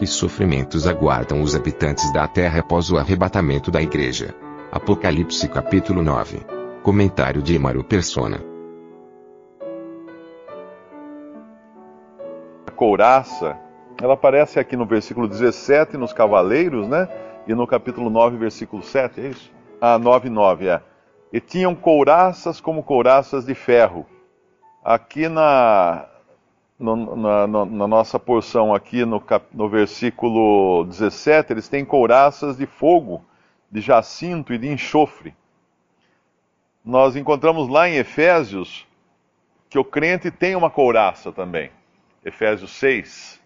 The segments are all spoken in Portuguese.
Que sofrimentos aguardam os habitantes da terra após o arrebatamento da igreja? Apocalipse capítulo 9. Comentário de Emaro Persona. A couraça, ela aparece aqui no versículo 17 nos cavaleiros, né? E no capítulo 9, versículo 7, é isso? Ah, 9, 9, é. E tinham couraças como couraças de ferro. Aqui na, no, na, na, na, nossa porção aqui no, cap, no versículo 17, eles têm couraças de fogo, de jacinto e de enxofre. Nós encontramos lá em Efésios que o crente tem uma couraça também. Efésios 6.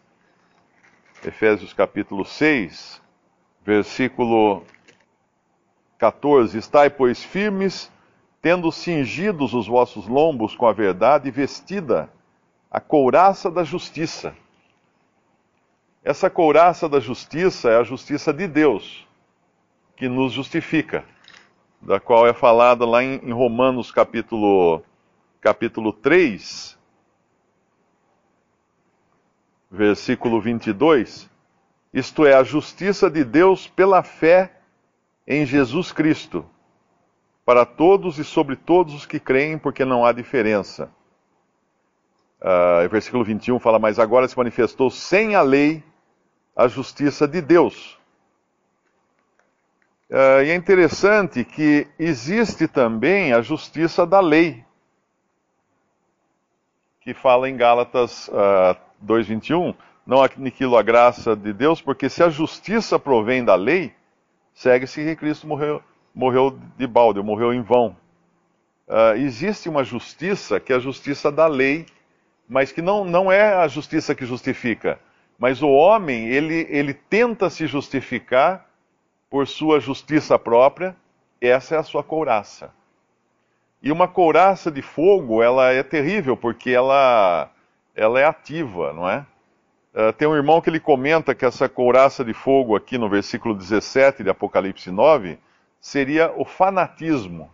Efésios capítulo 6, versículo 14: Estai, pois, firmes, tendo cingidos os vossos lombos com a verdade vestida a couraça da justiça. Essa couraça da justiça é a justiça de Deus, que nos justifica, da qual é falada lá em, Romanos capítulo, capítulo 3, versículo 22. Isto é, a justiça de Deus pela fé em Jesus Cristo, para todos e sobre todos os que creem, porque não há diferença Uh, versículo 21 fala: Mas agora se manifestou sem a lei a justiça de Deus. Uh, e é interessante que existe também a justiça da lei, que fala em Gálatas uh, 2,21: Não aniquilo a graça de Deus, porque se a justiça provém da lei, segue-se que Cristo morreu, morreu de balde, morreu em vão. Uh, existe uma justiça que é a justiça da lei mas que não, não é a justiça que justifica. Mas o homem, ele, ele tenta se justificar por sua justiça própria, essa é a sua couraça. E uma couraça de fogo, ela é terrível, porque ela, ela é ativa, não é? Uh, tem um irmão que ele comenta que essa couraça de fogo aqui no versículo 17 de Apocalipse 9 seria o fanatismo.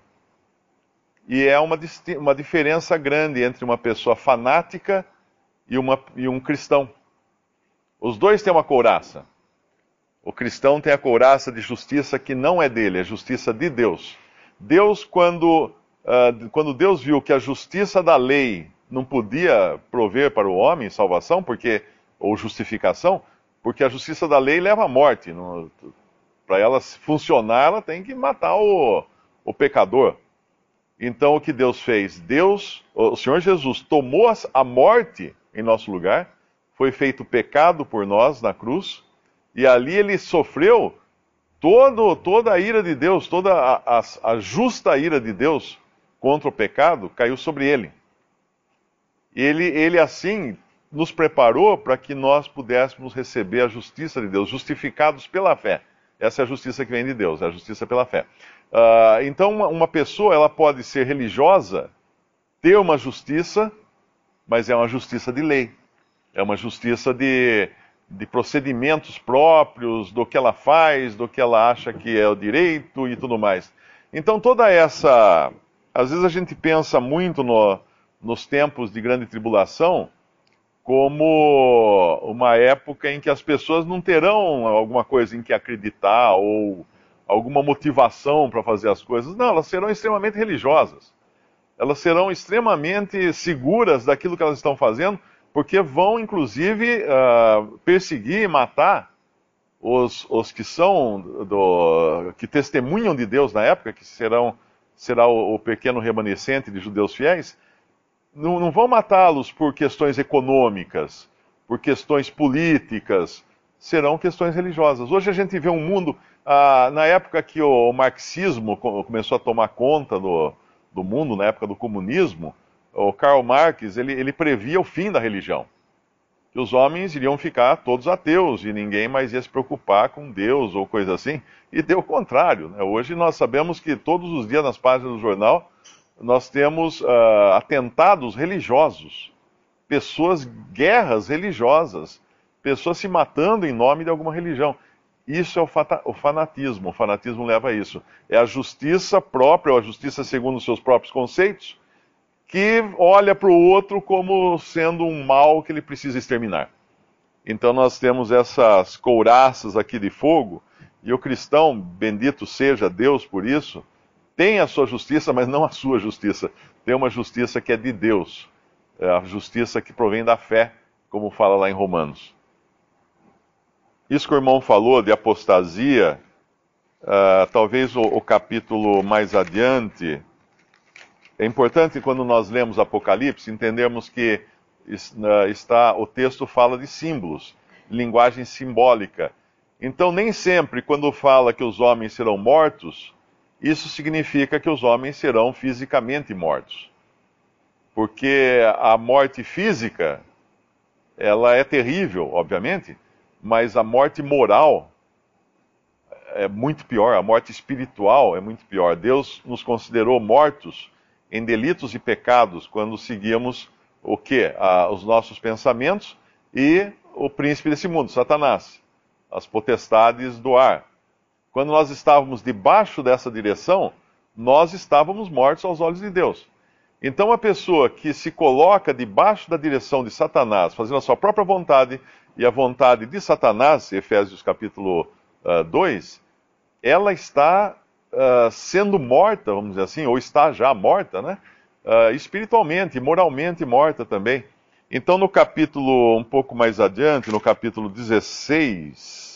E é uma, uma diferença grande entre uma pessoa fanática e, uma, e um cristão. Os dois têm uma couraça. O cristão tem a couraça de justiça que não é dele, é justiça de Deus. Deus, quando, uh, quando Deus viu que a justiça da lei não podia prover para o homem salvação, porque ou justificação, porque a justiça da lei leva à morte. Para ela funcionar, ela tem que matar o, o pecador. Então o que Deus fez? Deus, o Senhor Jesus, tomou a morte em nosso lugar, foi feito pecado por nós na cruz, e ali ele sofreu todo, toda a ira de Deus, toda a, a, a justa ira de Deus contra o pecado caiu sobre ele. Ele, ele assim nos preparou para que nós pudéssemos receber a justiça de Deus, justificados pela fé. Essa é a justiça que vem de Deus, é a justiça pela fé. Uh, então, uma, uma pessoa ela pode ser religiosa, ter uma justiça, mas é uma justiça de lei. É uma justiça de, de procedimentos próprios, do que ela faz, do que ela acha que é o direito e tudo mais. Então, toda essa. Às vezes a gente pensa muito no, nos tempos de grande tribulação como uma época em que as pessoas não terão alguma coisa em que acreditar ou alguma motivação para fazer as coisas. Não, elas serão extremamente religiosas. Elas serão extremamente seguras daquilo que elas estão fazendo, porque vão, inclusive, uh, perseguir e matar os, os que são do, que testemunham de Deus na época, que serão será o, o pequeno remanescente de judeus fiéis, não, não vão matá-los por questões econômicas, por questões políticas, serão questões religiosas. Hoje a gente vê um mundo ah, na época que o marxismo começou a tomar conta do, do mundo, na época do comunismo, o Karl Marx ele, ele previa o fim da religião. Que os homens iriam ficar todos ateus e ninguém mais ia se preocupar com Deus ou coisa assim. E deu o contrário. Né? Hoje nós sabemos que todos os dias nas páginas do jornal nós temos uh, atentados religiosos, pessoas, guerras religiosas, pessoas se matando em nome de alguma religião. Isso é o, o, fanatismo. O fanatismo leva a isso. É a justiça própria, ou a justiça segundo os seus próprios conceitos, que olha para o outro como sendo um mal que ele precisa exterminar. Então nós temos essas couraças aqui de fogo, e o cristão, bendito seja Deus por isso, tem a sua justiça, mas não a sua justiça. Tem uma justiça que é de Deus, é a justiça que provém da fé, como fala lá em Romanos. Isso que o irmão falou de apostasia, uh, talvez o, o, capítulo mais adiante. É importante quando nós lemos Apocalipse entendermos que está o texto fala de símbolos, linguagem simbólica. Então, nem sempre, quando fala que os homens serão mortos, isso significa que os homens serão fisicamente mortos. Porque a morte física, ela é terrível, obviamente, mas a morte moral é muito pior, a morte espiritual é muito pior. Deus nos considerou mortos em delitos e pecados quando seguíamos o que? os nossos pensamentos e o príncipe desse mundo, Satanás, as potestades do ar. Quando nós estávamos debaixo dessa direção, nós estávamos mortos aos olhos de Deus. Então, a pessoa que se coloca debaixo da direção de Satanás, fazendo a sua própria vontade e a vontade de Satanás, Efésios capítulo uh, ah, 2, ela está uh, sendo morta, vamos dizer assim, ou está já morta, né? Uh, espiritualmente, moralmente morta também. Então, no capítulo um pouco mais adiante, no capítulo 16,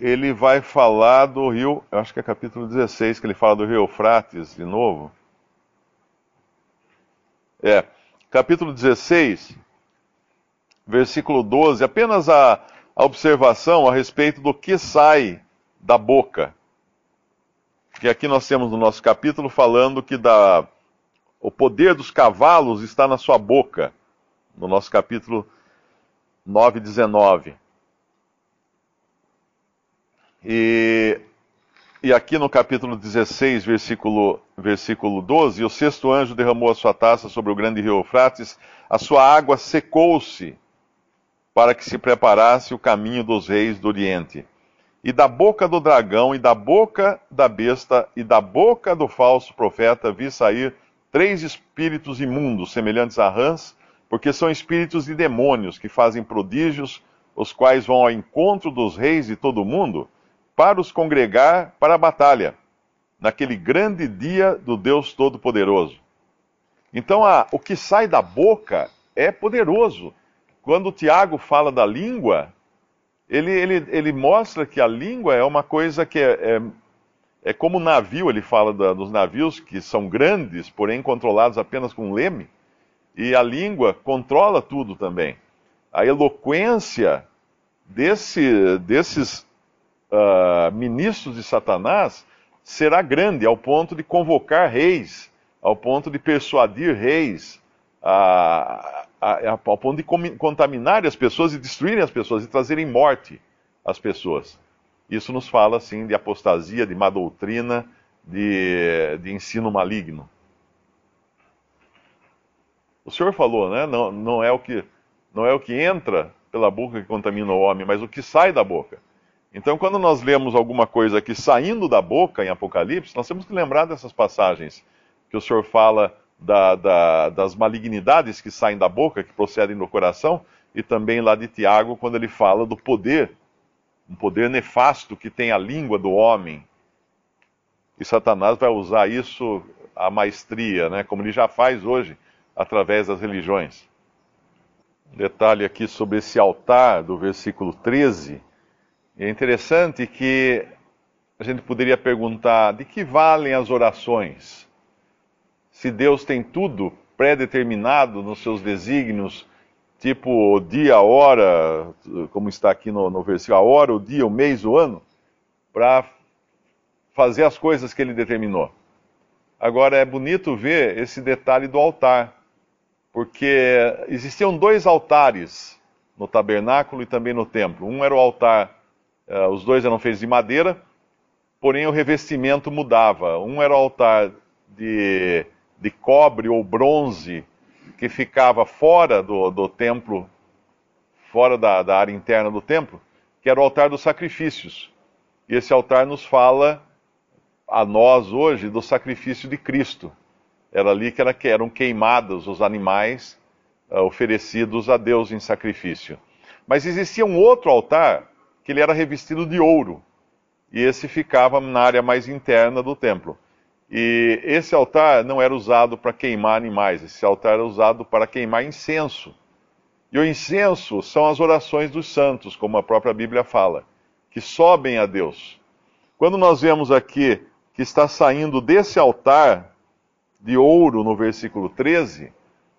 ele vai falar do rio, acho que é capítulo 16, que ele fala do rio Eufrates de novo. É, capítulo 16, versículo 12, apenas a, a observação a respeito do que sai da boca. Que aqui nós temos no nosso capítulo falando que da, o poder dos cavalos está na sua boca, no nosso capítulo 9, 19. E e aqui no capítulo 16, versículo, versículo 12, o sexto anjo derramou a sua taça sobre o grande rio Eufrates, a sua água secou-se para que se preparasse o caminho dos reis do Oriente. E da boca do dragão, e da boca da besta, e da boca do falso profeta vi sair três espíritos imundos, semelhantes a rãs, porque são espíritos de demônios que fazem prodígios, os quais vão ao encontro dos reis de todo o mundo para os congregar para a batalha, naquele grande dia do Deus Todo-Poderoso. Então, a, o que sai da boca é poderoso. Quando Tiago fala da língua, ele, ele, ele mostra que a língua é uma coisa que é, é, é como um navio, ele fala da, dos navios que são grandes, porém controlados apenas com um leme, e a língua controla tudo também. A eloquência desse, desses uh, ministros de Satanás será grande ao ponto de convocar reis, ao ponto de persuadir reis, a, a, a, ao ponto de contaminar as pessoas e destruírem as pessoas e trazerem morte às pessoas. Isso nos fala, assim, de apostasia, de má doutrina, de, de ensino maligno. O Senhor falou, né? Não, não, é o que, não é o que entra pela boca que contamina o homem, mas o que sai da boca. Então, quando nós lemos alguma coisa aqui saindo da boca em Apocalipse, nós temos que lembrar dessas passagens que o Senhor fala da, da, das malignidades que saem da boca, que procedem do coração, e também lá de Tiago, quando ele fala do poder, um poder nefasto que tem a língua do homem. E Satanás vai usar isso à maestria, né, como ele já faz hoje, através das religiões. Um detalhe aqui sobre esse altar do versículo 13 é interessante que a gente poderia perguntar: de que valem as orações? Se Deus tem tudo pré-determinado nos seus desígnios, tipo o dia, a hora, como está aqui no, no versículo, a hora, o dia, o mês, o ano, para fazer as coisas que ele determinou. Agora é bonito ver esse detalhe do altar, porque existiam dois altares no tabernáculo e também no templo. Um era o altar, uh, os dois eram feitos de madeira, porém o revestimento mudava. Um era o altar de, de cobre ou bronze, que ficava fora do, do templo, fora da, da área interna do templo, que era o altar dos sacrifícios. E esse altar nos fala a nós hoje do sacrifício de Cristo. Era ali que, era, que eram queimados os animais uh, oferecidos a Deus em sacrifício. Mas existia um outro altar que ele era revestido de ouro. E esse ficava na área mais interna do templo. E esse altar não era usado para queimar animais, esse altar era usado para queimar incenso. E o incenso são as orações dos santos, como a própria Bíblia fala, que sobem a Deus. Quando nós vemos aqui que está saindo desse altar de ouro no versículo 13,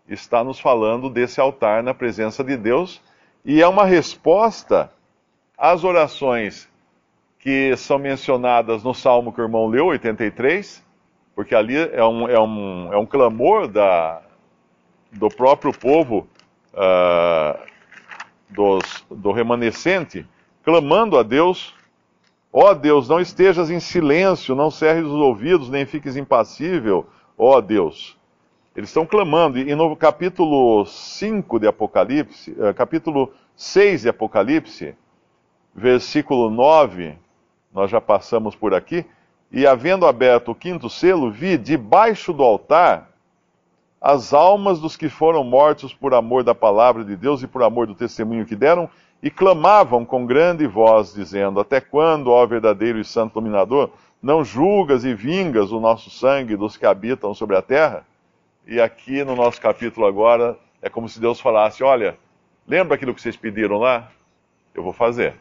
está nos falando desse altar na presença de Deus e é uma resposta às orações que são mencionadas no salmo que o irmão leu, 83, porque ali é um, é um, é um clamor da, do próprio povo uh, dos, do remanescente, clamando a Deus: Ó oh Deus, não estejas em silêncio, não cerres os ouvidos, nem fiques impassível, ó oh Deus. Eles estão clamando, e no capítulo 5 de Apocalipse, uh, capítulo 6 de Apocalipse, versículo 9, nós já passamos por aqui, e havendo aberto o quinto selo, vi debaixo do altar as almas dos que foram mortos por amor da palavra de Deus e por amor do testemunho que deram, e clamavam com grande voz, dizendo: Até quando, ó verdadeiro e santo dominador, não julgas e vingas o nosso sangue dos que habitam sobre a terra? E aqui no nosso capítulo agora, é como se Deus falasse: Olha, lembra aquilo que vocês pediram lá? Eu vou fazer.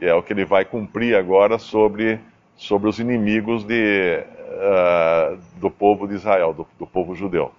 E é o que ele vai cumprir agora sobre, sobre os inimigos de, uh, do povo de Israel, do, do povo judeu.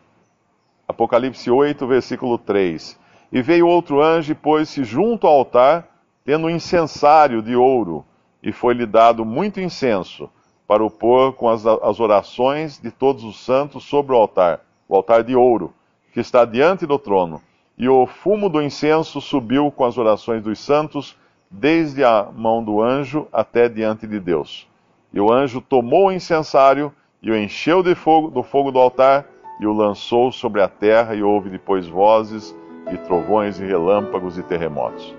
Apocalipse 8, versículo 3. E veio outro anjo e pôs-se junto ao altar, tendo um incensário de ouro, e foi-lhe dado muito incenso, para o pôr com as, as orações de todos os santos sobre o altar, o altar de ouro, que está diante do trono. E o fumo do incenso subiu com as orações dos santos, desde a mão do anjo até diante de Deus. E o anjo tomou o incensário e o encheu de fogo, do fogo do altar e o lançou sobre a terra, e houve depois vozes e trovões e relâmpagos e terremotos.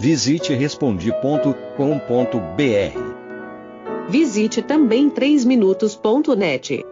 Visite respondi.com.br. Visite também 3minutos.net.